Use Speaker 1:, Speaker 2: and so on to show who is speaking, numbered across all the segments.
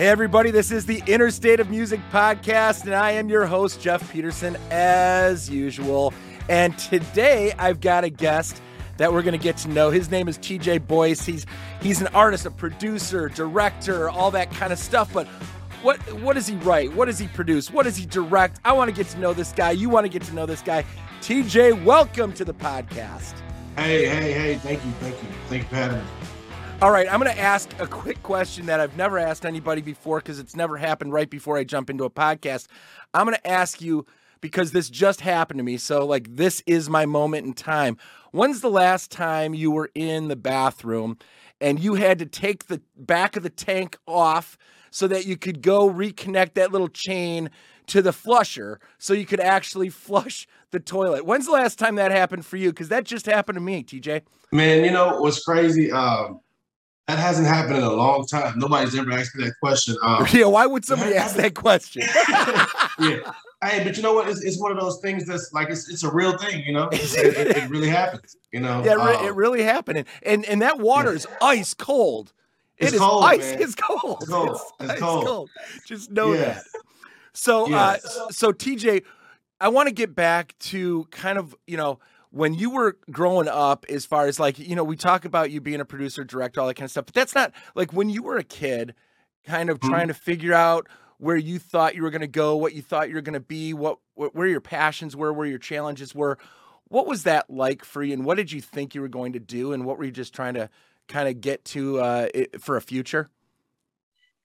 Speaker 1: Hey, everybody, this is the Interstate of Music podcast, and I am your host, Jeff Peterson, as usual. And today I've got a guest that we're going to get to know. His name is TJ Boyce. He's he's an artist, a producer, director, all that kind of stuff. But what what does he write? What does he produce? What does he direct? I want to get to know this guy. You want to get to know this guy. TJ, welcome to the podcast.
Speaker 2: Hey, hey, hey, thank you, thank you. Thank you for having me.
Speaker 1: All right, I'm going to ask a quick question that I've never asked anybody before because it's never happened right before I jump into a podcast. I'm going to ask you because this just happened to me. So, like, this is my moment in time. When's the last time you were in the bathroom and you had to take the back of the tank off so that you could go reconnect that little chain to the flusher so you could actually flush the toilet? When's the last time that happened for you? Because that just happened to me, TJ.
Speaker 2: Man, you know what's crazy? Um, that hasn't happened in a long time. Nobody's ever asked me that question. Um,
Speaker 1: yeah, why would somebody ask that question?
Speaker 2: yeah. Hey, but you know what? It's, it's one of those things that's like it's, it's a real thing, you know. It, it, it really happens, you know.
Speaker 1: Yeah, um, it really happened, and and, and that water is ice cold.
Speaker 2: It's
Speaker 1: it is
Speaker 2: cold,
Speaker 1: ice.
Speaker 2: Man.
Speaker 1: It's cold.
Speaker 2: It's cold.
Speaker 1: It's,
Speaker 2: it's
Speaker 1: ice
Speaker 2: cold.
Speaker 1: cold. Just know
Speaker 2: yeah.
Speaker 1: that. So,
Speaker 2: yes.
Speaker 1: uh, so TJ, I want to get back to kind of you know when you were growing up, as far as like, you know, we talk about you being a producer, director, all that kind of stuff, but that's not like when you were a kid, kind of mm-hmm. trying to figure out where you thought you were going to go, what you thought you were going to be, what, what, where your passions were, where your challenges were. What was that like for you, and what did you think you were going to do, and what were you just trying to kind of get to uh, it, for a future?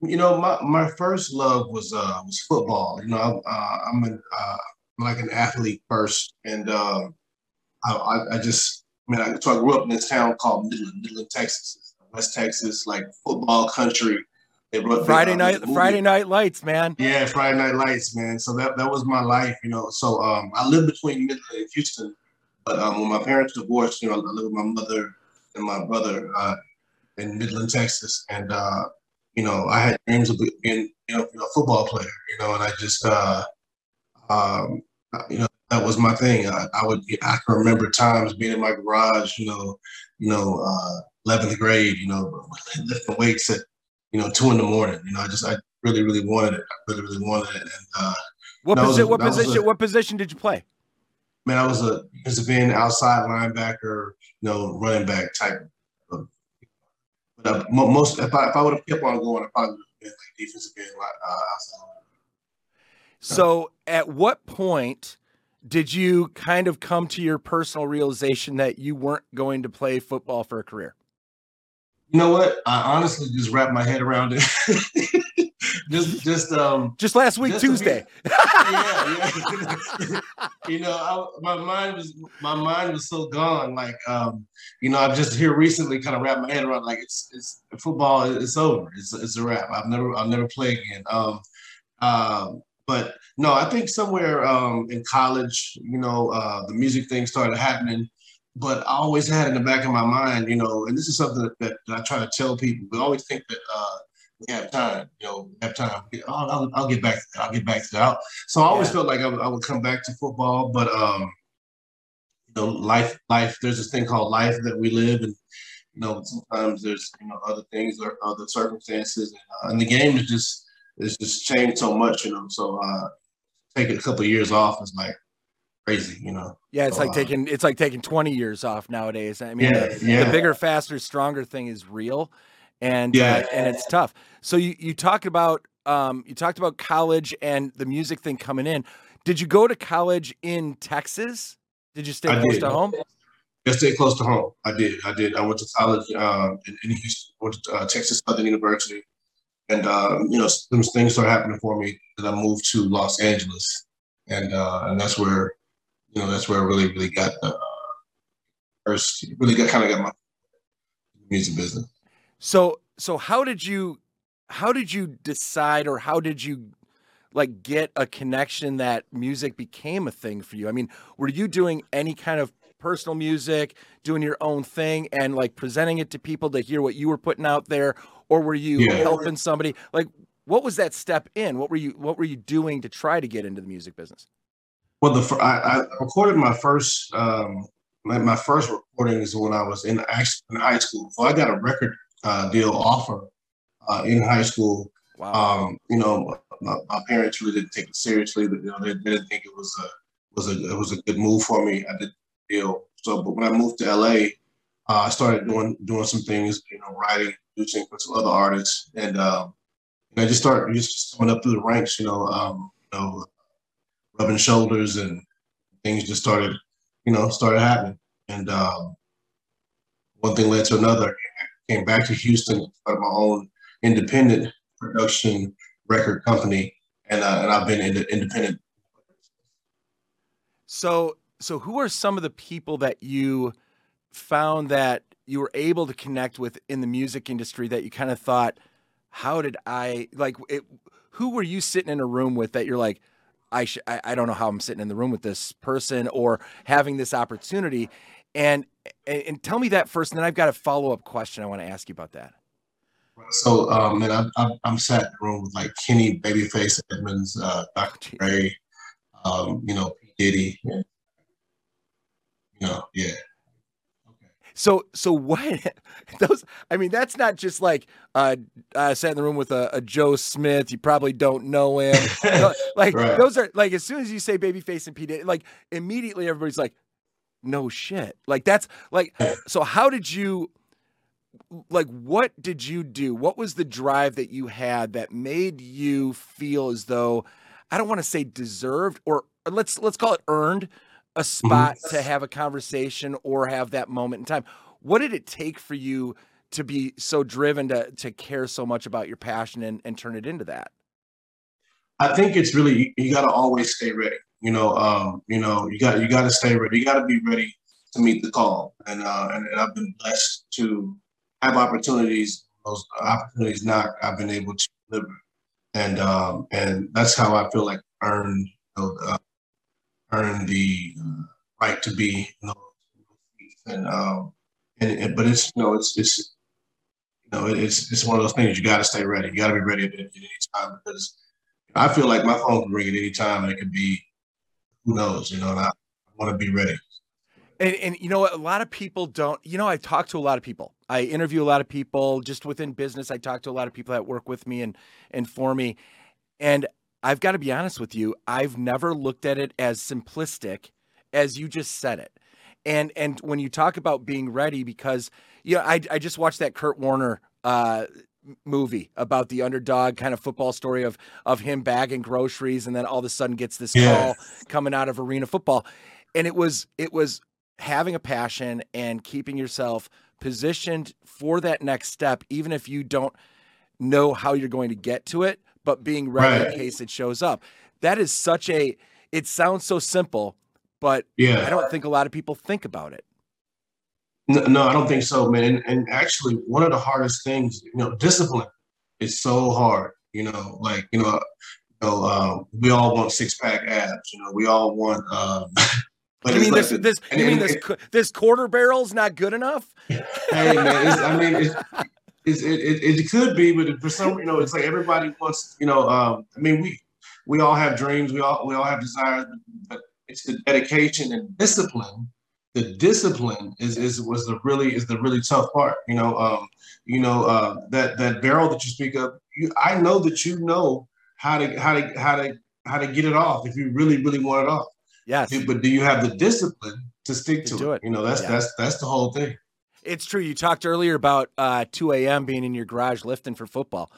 Speaker 2: You know, my, my first love was uh, was football. You know, uh, I'm an, uh, I'm like an athlete first, and uh, I, I, just, I mean, I, so I grew up in this town called Midland, Midland, Texas, West Texas, like football country.
Speaker 1: They brought Friday night, Friday night lights, man.
Speaker 2: Yeah, Friday night lights, man. So that that was my life, you know. So um, I lived between Midland and Houston, but um, when my parents divorced, you know, I lived with my mother and my brother uh, in Midland, Texas, and uh, you know, I had dreams of being, you know, a football player, you know, and I just, uh, um, you know, that was my thing. I, I, would I can remember times being in my garage, you know, you know, uh, 11th grade, you know, lifting weights at you know two in the morning. You know, I just I really really wanted it. I really really wanted it. And uh,
Speaker 1: what, posi- a, what position? A, what position did you play?
Speaker 2: Man, I was a to being outside linebacker, you know, running back type. Of, but uh, most if I if I would have kept on going, I probably would have been like defensive end, uh, outside.
Speaker 1: So, at what point? Did you kind of come to your personal realization that you weren't going to play football for a career?
Speaker 2: You know what? I honestly just wrapped my head around it. just, just, um,
Speaker 1: just last week just Tuesday.
Speaker 2: Be, yeah, yeah. you know, I, my mind was, my mind was so gone. Like, um, you know, I've just here recently kind of wrapped my head around like it's, it's football. It's over. It's, it's a wrap. I've never, I'll never play again. Um, um, but no, I think somewhere um, in college, you know, uh, the music thing started happening. But I always had in the back of my mind, you know, and this is something that, that I try to tell people. We always think that uh, we have time, you know, we have time. I'll, I'll, I'll, get back to that. I'll get back to that. So I always yeah. felt like I would, I would, come back to football, but um, you know, life, life. There's this thing called life that we live, and you know, sometimes there's you know other things or other circumstances, and, uh, and the game is just it's just changed so much, you know. So uh, taking a couple of years off is like crazy, you know.
Speaker 1: Yeah, it's
Speaker 2: so,
Speaker 1: like
Speaker 2: uh,
Speaker 1: taking it's like taking 20 years off nowadays. I mean,
Speaker 2: yeah,
Speaker 1: the,
Speaker 2: yeah.
Speaker 1: the bigger, faster, stronger thing is real, and
Speaker 2: yeah,
Speaker 1: uh, and it's tough. So you you talked about um you talked about college and the music thing coming in. Did you go to college in Texas? Did you stay
Speaker 2: I
Speaker 1: close
Speaker 2: did.
Speaker 1: to home?
Speaker 2: I stayed close to home. I did. I did. I went to college um, in, in Houston. Went to uh, Texas Southern University and uh, you know some things started happening for me that I moved to Los Angeles, and uh, and that's where you know that's where I really really got the uh, first really got kind of got my music business.
Speaker 1: So so how did you how did you decide or how did you like get a connection that music became a thing for you? I mean, were you doing any kind of personal music, doing your own thing and like presenting it to people to hear what you were putting out there or were you yeah. helping somebody? Like, what was that step in? What were you What were you doing to try to get into the music business?
Speaker 2: Well, the I, I recorded my first um, my, my, first recording is when I was in in high school. So I got a record uh, deal offer uh, in high school, Wow. Um, you know, my, my, parents really didn't take it seriously. But, you know, they, they, didn't think it was a was a it was a good move for me. I did deal. So, but when I moved to LA, uh, I started doing doing some things, you know, writing, producing for some other artists, and, um, just started just coming up through the ranks, you know, um, you know, rubbing shoulders, and things just started, you know, started happening. And um, one thing led to another. I came back to Houston, started my own independent production record company, and uh, and I've been in independent.
Speaker 1: So, so who are some of the people that you found that you were able to connect with in the music industry that you kind of thought, how did I like it? Who were you sitting in a room with that you're like, I, sh- I, I don't know how I'm sitting in the room with this person or having this opportunity, and and tell me that first, and then I've got a follow up question I want to ask you about that.
Speaker 2: So, um, and I, I, I'm sat in the room with like Kenny Babyface Edmonds, uh, Dr. Dre, um, you know, P. Diddy, you know, yeah.
Speaker 1: So, so what? Those, I mean, that's not just like uh, uh sat in the room with a, a Joe Smith. You probably don't know him. like right. those are like as soon as you say Babyface and P Diddy, like immediately everybody's like, no shit. Like that's like. So how did you? Like, what did you do? What was the drive that you had that made you feel as though I don't want to say deserved or let's let's call it earned a mm-hmm. spot mm-hmm. to have a conversation or have that moment in time. What did it take for you to be so driven to to care so much about your passion and, and turn it into that?
Speaker 2: I think it's really you, got to always stay ready. You know, um, you know, you got you got to stay ready. You got to be ready to meet the call. And, uh, and and I've been blessed to have opportunities. Those opportunities not I've been able to deliver, and um, and that's how I feel like earned you know, uh, earn the uh, right to be, you know, and um, and, and, but it's you know it's it's you know it's it's one of those things you got to stay ready. You got to be ready at, at any time because I feel like my phone can ring at any time and it could be who knows, you know, and I, want to be ready.
Speaker 1: And, and you know a lot of people don't. You know, I talk to a lot of people. I interview a lot of people just within business. I talk to a lot of people that work with me and and for me, and I've got to be honest with you, I've never looked at it as simplistic as you just said it. And and when you talk about being ready, because you know, I I just watched that Kurt Warner uh, movie about the underdog kind of football story of of him bagging groceries and then all of a sudden gets this yeah. call coming out of arena football. And it was it was having a passion and keeping yourself positioned for that next step, even if you don't know how you're going to get to it, but being ready right. in case it shows up. That is such a it sounds so simple, but yeah. I don't think a lot of people think about it.
Speaker 2: No, no I don't think so, man. And, and, actually, one of the hardest things, you know, discipline is so hard. You know, like you know, you know, um, we all want six pack abs. You know, we all want. Um,
Speaker 1: but you mean like this? This you mean this? this quarter barrel's not good enough?
Speaker 2: Hey man, I mean, it, it, it could be, but for some, you know, it's like everybody wants, you know, um, I mean, we we all have dreams, we all we all have desires, but it's the dedication and discipline. The discipline is is was the really is the really tough part. You know, um, you know uh, that that barrel that you speak of. You, I know that you know how to how to how to how to get it off if you really really want it off.
Speaker 1: Yes.
Speaker 2: But do you have the discipline to stick to, to it? it? You know, that's yeah. that's that's the whole thing.
Speaker 1: It's true. You talked earlier about uh, 2 a.m. being in your garage lifting for football.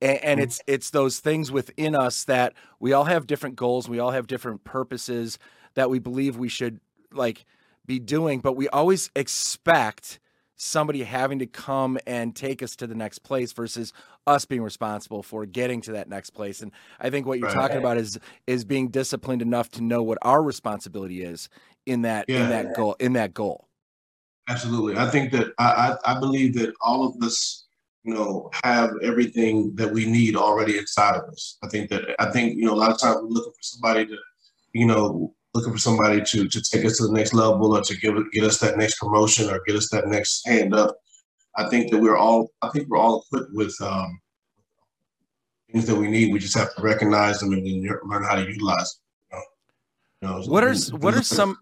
Speaker 1: And, and, mm-hmm. it's it's those things within us that we all have different goals, we all have different purposes that we believe we should like be doing, but we always expect somebody having to come and take us to the next place versus us being responsible for getting to that next place. And I think what you're right. talking about is is being disciplined enough to know what our responsibility is in that yeah. in that goal in that goal.
Speaker 2: Absolutely. I think that I, I, I believe that all of us, you know, have everything that we need already inside of us. I think that I think, you know, a lot of times we're looking for somebody to, you know, looking for somebody to to take us to the next level or to give get us that next promotion or get us that next hand up. I think that we're all I think we're all equipped with um, things that we need. We just have to recognize them and then learn how to utilize them.
Speaker 1: You know? You know, what are what are some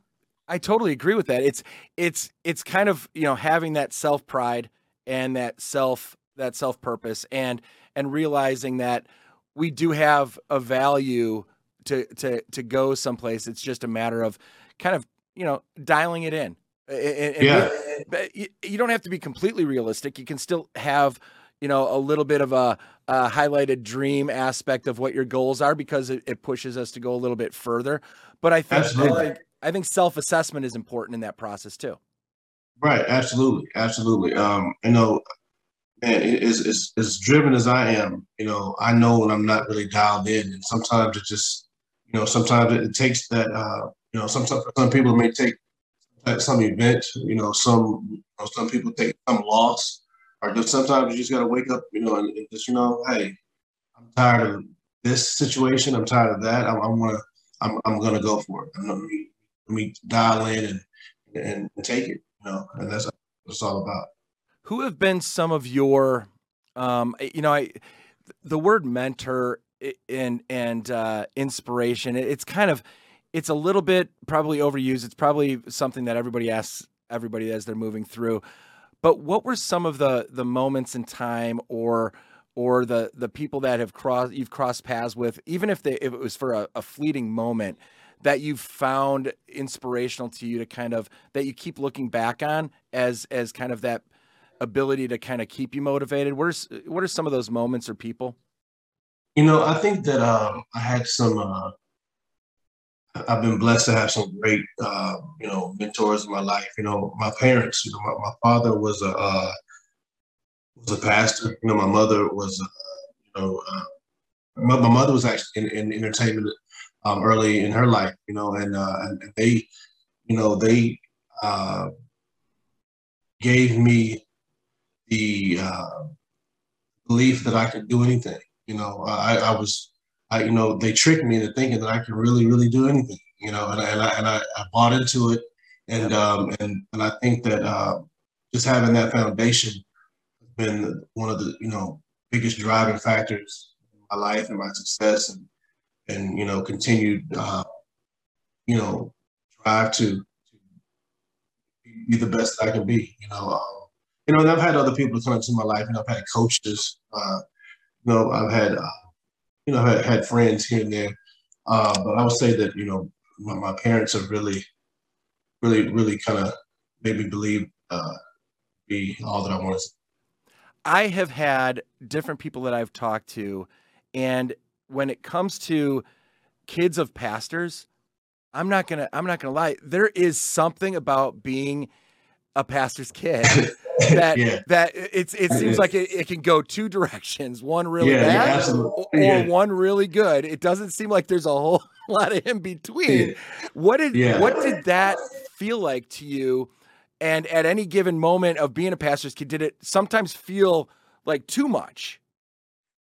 Speaker 1: I totally agree with that. It's it's it's kind of you know having that self pride and that self that self purpose and and realizing that we do have a value to to to go someplace. It's just a matter of kind of you know dialing it in. And,
Speaker 2: yeah.
Speaker 1: We, you don't have to be completely realistic. You can still have you know a little bit of a, a highlighted dream aspect of what your goals are because it, it, pushes us to go a little bit further. But I think I think, I think self assessment is important in that process too.
Speaker 2: Right. Absolutely. Absolutely. Um, you know, and as, as, driven as I am, you know, I know when I'm not really dialed in, and sometimes it just, you know, sometimes it, takes that, uh, you know, some some people may take some event, you know, some you know, some people take some loss, or just sometimes you just got to wake up, you know, and, and, just you know, hey, I'm tired of this situation. I'm tired of that. I, I want to. I'm I'm gonna go for it. I'm let me, dial in and, and and take it, you know, and that's what it's all about.
Speaker 1: Who have been some of your um, you know i the word mentor and and uh, inspiration it's kind of it's a little bit probably overused. It's probably something that everybody asks everybody as they're moving through. But what were some of the the moments in time or or the the people that have crossed you've crossed paths with even if they if it was for a, a fleeting moment that you've found inspirational to you to kind of that you keep looking back on as as kind of that ability to kind of keep you motivated? What are what are some of those moments or people?
Speaker 2: You know, I think that um, I had some. Uh, I've been blessed to have some great, uh, you know, mentors in my life. You know, my parents. You know, my, my father was a uh, was a pastor. You know, my mother was, uh, you know, uh, my, my, mother was actually in, in entertainment um, early in her life. You know, and uh, and they, you know, they gave me the uh, belief that I could do anything. You know, I, I was, I, you know, they tricked me into thinking that I could really, really do anything. You know, and, and I and I, I bought into it, and um, and and I think that uh, just having that foundation has been one of the you know biggest driving factors in my life and my success, and and you know continued uh, you know drive to, to be the best I can be. You know. Um, you know, and I've had other people come into my life. Know, I've had coaches. Uh, you know, I've had, uh, you know, had, had friends here and there. Uh, but I would say that you know, my, my parents have really, really, really kind of made me believe uh, be all that I wanted.
Speaker 1: I have had different people that I've talked to, and when it comes to kids of pastors, I'm not gonna I'm not gonna lie. There is something about being a pastor's kid that yeah. that it's it seems like it, it, can go two directions one really yeah, bad or, or one really good. It doesn't seem like there's a whole lot of in between. What did what did that feel like to you? And at any given moment of being a pastor's kid did it sometimes feel like too much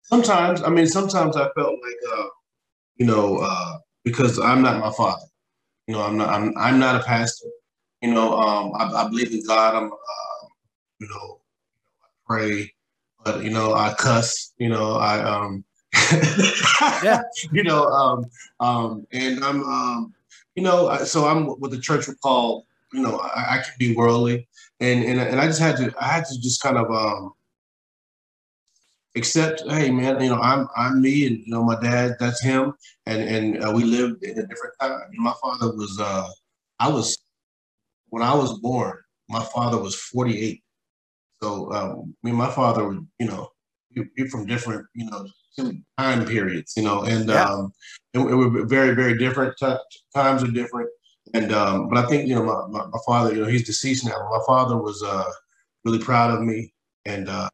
Speaker 2: sometimes i mean sometimes i felt like uh you know uh because i'm not my father you know i'm not i'm, I'm not a pastor you know, um, I, I, believe in God. I'm, uh, you know, I pray, but you know, I cuss. You know, I um, yeah, you know, um, um, and I'm, um, you know, so I'm what the church would call, you know, I, I can be worldly, and and and I just had to, I had to just kind of um, accept, hey man, you know, I'm I'm me, and you know, my dad, that's him, and and uh, we lived in a different time. My father was, uh, I was when I was born, my father was 48. So um, me and my father were, you know, we from different, you know, time periods, you know, and yeah. um, it, it were very, very different. T- times are different, and um, but I think you know, my, my, my, father, you know, he's deceased now. My father was uh, really proud of me, and uh,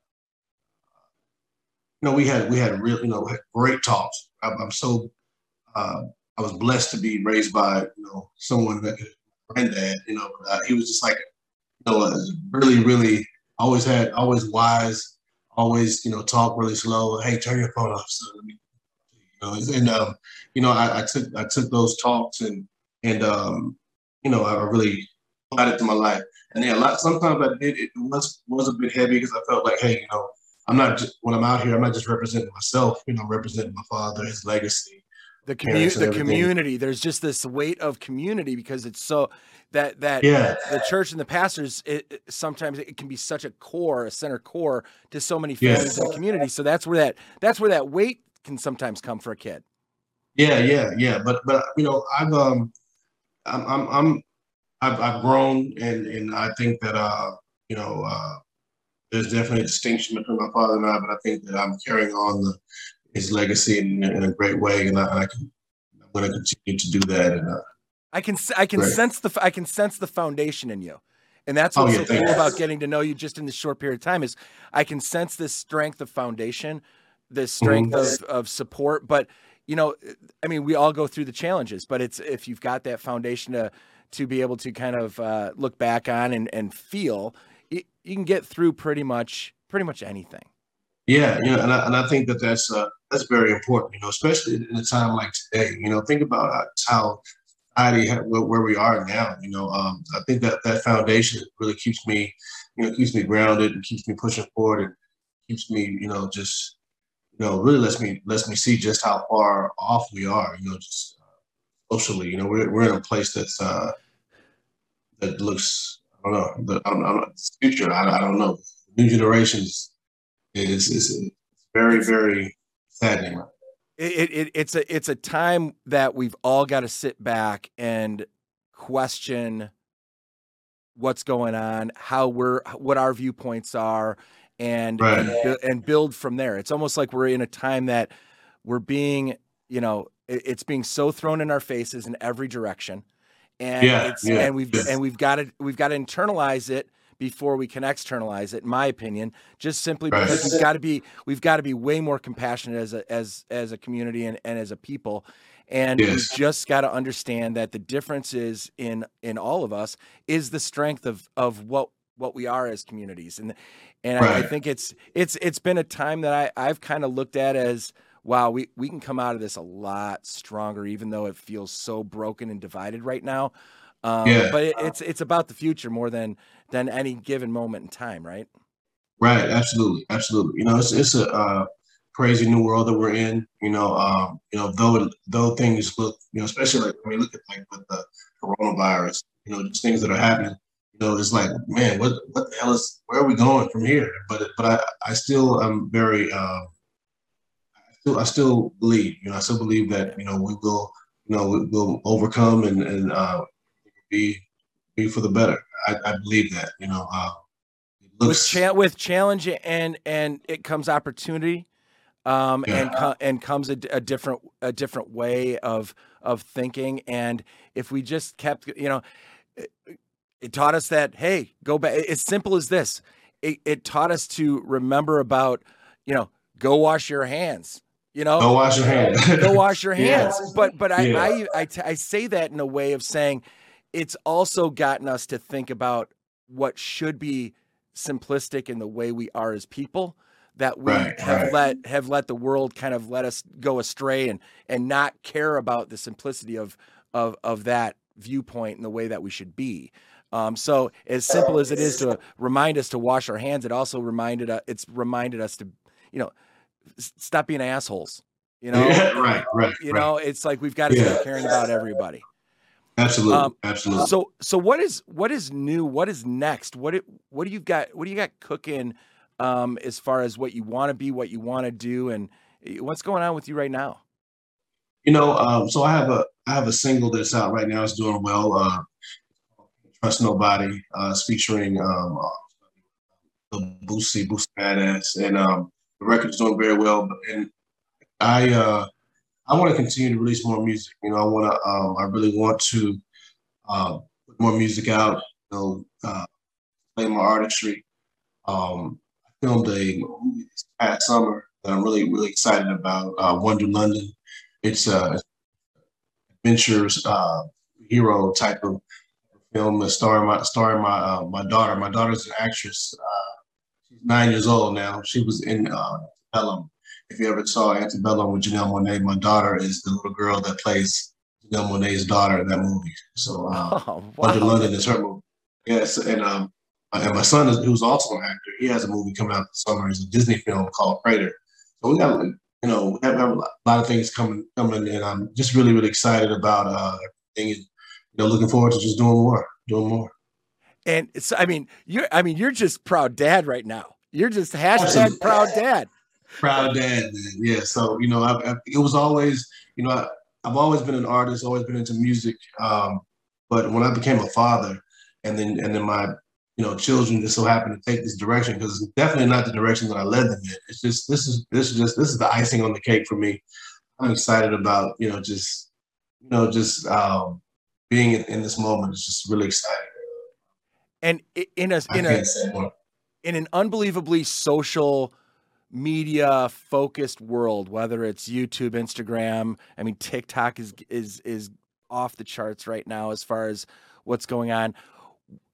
Speaker 2: you know, we had we had real, you know, great talks. I'm, I'm so uh, I was blessed to be raised by you know someone that granddad, you know, uh, he was just like, you know, really, really always had, always wise, always, you know, talk really slow. Hey, turn your phone off. So, you know, and, um, you know, I, I, took, I took those talks and, and, um, you know, I really applied it to my life. And yeah, a lot, sometimes I did, it was, was a bit heavy because I felt like, hey, you know, I'm not just, when I'm out here, I'm not just representing myself, you know, I'm representing my father, his legacy.
Speaker 1: the community the community there's just this weight of community because it's so that that
Speaker 2: yeah.
Speaker 1: the church and the pastors it, it, sometimes it can be such a core a center core to so many families yes. and community so that's where that that's where that weight can sometimes come for a kid
Speaker 2: yeah yeah yeah but but you know i've um i'm i'm, I'm I've, I've grown and and i think that uh you know uh there's definitely a distinction between my father and I, but I think that I'm carrying on the, his legacy in, in a great way, and I, I can, I'm going to continue to do that. And uh,
Speaker 1: I can I can great. sense the I can sense the foundation in you, and that's what's oh, yeah, so cool about getting to know you just in this short period of time is I can sense this strength of foundation, this strength mm-hmm. of of support. But you know, I mean, we all go through the challenges, but it's if you've got that foundation to to be able to kind of uh, look back on and and feel, you, can get through pretty much pretty much anything.
Speaker 2: Yeah, you know, and I, and I think that that's uh, that's very important, you know, especially in a time like today. You know, think about how society where we are now. You know, um, I think that that foundation really keeps me, you know, keeps me grounded and keeps me pushing forward and keeps me, you know, just you know, really lets me lets me see just how far off we are. You know, just uh, socially. You know, we're we're in a place that's uh, that looks I don't know the I don't, I don't, future. I, I don't know new generations is is very very saddening.
Speaker 1: It, it, it's a it's a time that we've all got to sit back and question what's going on, how we're what our viewpoints are, and right. and, and, build from there. It's almost like we're in a time that we're being, you know, it's being so thrown in our faces in every direction, and yeah, yeah, and we've and we've got to we've got to internalize it before we can externalize it in my opinion just simply because right. we've got to be we've got to be way more compassionate as a as as a community and, and as a people and yes. we've just got to understand that the difference is in in all of us is the strength of of what what we are as communities and and right. I, I, think it's it's it's been a time that I I've kind of looked at as wow we we can come out of this a lot stronger even though it feels so broken and divided right now um, yeah. but it, it's it's about the future more than than any given moment in time, right?
Speaker 2: Right. Absolutely. Absolutely. You know, it's it's a uh, crazy new world that we're in. You know, um, you know, though though things look, you know, especially like when we look at like with the coronavirus, you know, just things that are happening. You know, it's like, man, what what the hell is where are we going from here? But but I I still am very. Uh, still, I still believe, you know, I still believe that, you know, we will, you know, we will overcome and, and uh, be, be for the better. I, I believe that. You know, uh,
Speaker 1: looks... with cha- with challenge and and it comes opportunity, um, yeah. and co- and comes a, a, different a different way of of thinking. And if we just kept, you know, it, it taught us that hey, go back. It's simple as this. It, it taught us to remember about, you know, go wash your hands you know
Speaker 2: go wash your hands
Speaker 1: go wash your hands yeah. but but I, yeah. I, I, I say that in a way of saying it's also gotten us to think about what should be simplistic in the way we are as people that we right, have right. let have let the world kind of let us go astray and and not care about the simplicity of of of that viewpoint and the way that we should be. Um, so as simple as it is to remind us to wash our hands, it also reminded us it's reminded us to, you know, stop being assholes. You know,
Speaker 2: yeah, right, right.
Speaker 1: You right. know, it's like we've got to yeah. start caring about everybody.
Speaker 2: Absolutely, um, absolutely.
Speaker 1: So, so what is what is new? What is next? What it, what do you got? What do you got cooking um, as far as what you want to be, what you want to do, and eh, what's going on with you right now?
Speaker 2: You know, um, so I have a I have a single that's out right now. It's doing well. Uh, Trust Nobody. Uh, it's featuring um, uh, Boosie Boosie Badazz, and um, the record's doing very well. And I uh, I want to continue to release more music. You know, I want to. Um, I really want to uh, put more music out. You know, uh, play my artistry. Um, I filmed a movie this past summer that I'm really really excited about. Uh, Wonder London. It's a adventures uh, hero type of film, starring my starring my uh, my daughter. My daughter's an actress. Uh, she's nine years old now. She was in uh, Pelham if you ever saw Antebellum with Janelle Monáe, my daughter is the little girl that plays Janelle Monáe's daughter in that movie. So uh, oh, wow. Under London is her movie. Yes, and um, and my son is who's also an actor. He has a movie coming out this summer. It's a Disney film called Crater. So we got you know, we have, a lot of things coming coming, and I'm just really really excited about uh, everything. You know, looking forward to just doing more, doing more.
Speaker 1: And so, I mean, you're, I mean, you're just proud dad right now. You're just hashtag proud dad.
Speaker 2: Proud dad, man. Yeah. So you know, I, I, it was always, you know, I, have always been an artist, always been into music. Um, but when I became a father, and then and then my you know children just so happened to take this direction because it's definitely not the direction that I led them in. It's just this is this is just this is the icing on the cake for me. I'm excited about you know just you know just um, being in, in this moment. It's just really exciting.
Speaker 1: And in a in a in an unbelievably social media focused world, whether it's YouTube, Instagram, I mean TikTok is is is off the charts right now as far as what's going on.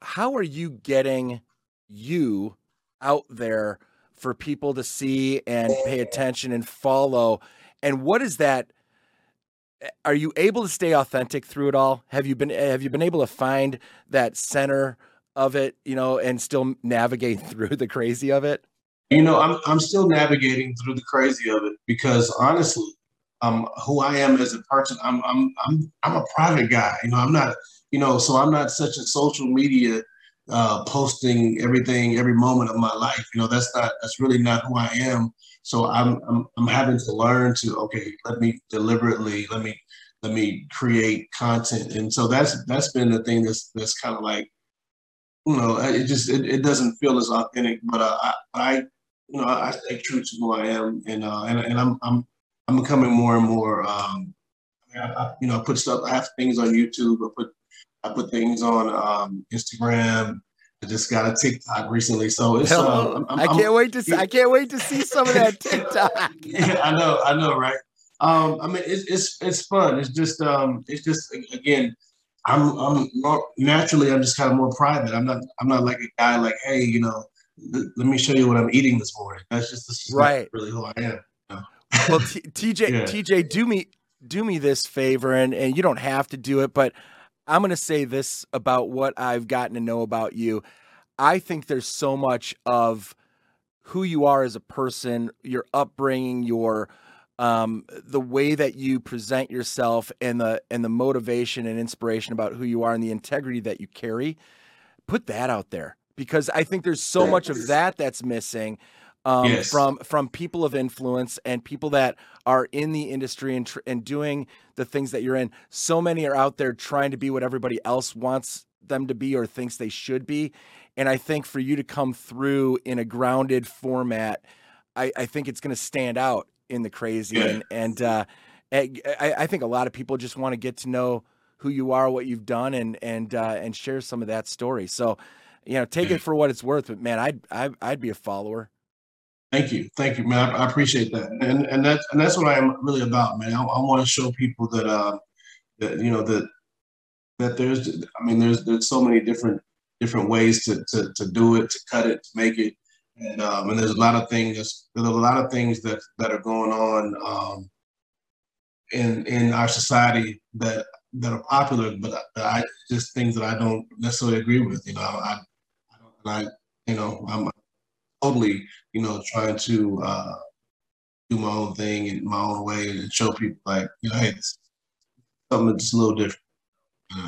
Speaker 1: How are you getting you out there for people to see and pay attention and follow? And what is that? Are you able to stay authentic through it all? Have you been have you been able to find that center of it, you know, and still navigate through the crazy of it?
Speaker 2: You know, I'm I'm still navigating through the crazy of it because honestly, um, who I am as a person, I'm I'm I'm I'm a private guy. You know, I'm not, you know, so I'm not such a social media uh, posting everything every moment of my life. You know, that's not that's really not who I am. So I'm I'm I'm having to learn to okay, let me deliberately let me let me create content, and so that's that's been the thing that's that's kind of like you know, it just it, it doesn't feel as authentic. But uh, I, I, you know, I stay true to who I am, and uh, and, and I'm I'm I'm becoming more and more. Um, I, I, you know, I put stuff. I have things on YouTube. I put I put things on um, Instagram. I just got a TikTok recently, so it's. Uh,
Speaker 1: I'm, I'm, I can not wait to see. I can't wait to see some of that TikTok.
Speaker 2: yeah, I know. I know, right? Um, I mean, it's it's it's fun. It's just um, it's just again, I'm I'm more, naturally I'm just kind of more private. I'm not I'm not like a guy like hey you know th- let me show you what I'm eating this morning. That's just this is right. really who I am.
Speaker 1: Well, T- TJ yeah. TJ do me do me this favor and and you don't have to do it, but I'm going to say this about what I've gotten to know about you. I think there's so much of who you are as a person, your upbringing, your um, the way that you present yourself and the and the motivation and inspiration about who you are and the integrity that you carry put that out there because i think there's so much of that that's missing um, yes. from from people of influence and people that are in the industry and, tr- and doing the things that you're in. So many are out there trying to be what everybody else wants them to be or thinks they should be. And i think for you to come through in a grounded format I, I think it's going to stand out in the crazy, yeah. and and uh, I, I think a lot of people just want to get to know who you are, what you've done, and and uh, and share some of that story. So, you know, take yeah. it for what it's worth. But man, I'd I'd, I'd be a follower.
Speaker 2: Thank you, thank you, man. I, I, appreciate that, and and that's and that's what I am really about, man. I, I want to show people that uh that you know that that there's I mean there's there's so many different different ways to to to do it, to cut it, to make it, and um, and there's a lot of things there's a lot of things that that are going on um, in in our society that that are popular, but I just things that I don't necessarily agree with. You know, I I, don't, I you know I'm totally you know trying to uh, do my own thing in my own way and show people like you know hey, this something that's a little different.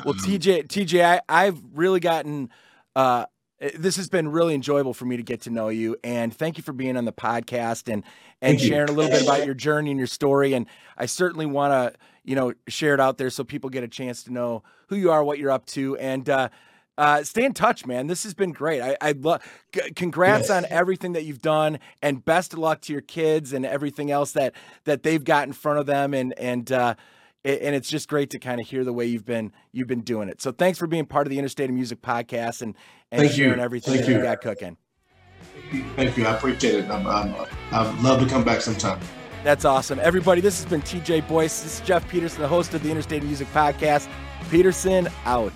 Speaker 1: Well, TJ, TJ, I, I've really gotten uh, uh, this has been really enjoyable for me to get to know you and thank you for being on the podcast and and thank sharing you. a little bit about your journey and your story and i certainly want to you know share it out there so people get a chance to know who you are what you're up to and uh, uh, stay in touch, man. This has been great. I, I love. C- congrats yes. on everything that you've done, and best of luck to your kids and everything else that that they've got in front of them. And and uh, and it's just great to kind of hear the way you've been you've been doing it. So thanks for being part of the Interstate of Music podcast and and Thank sharing you. everything Thank that you. you got cooking.
Speaker 2: Thank you. I appreciate it. I'm, I'm, I'd love to come back sometime.
Speaker 1: That's awesome. Everybody, this has been TJ Boyce. This is Jeff Peterson, the host of the Interstate Music podcast. Peterson out.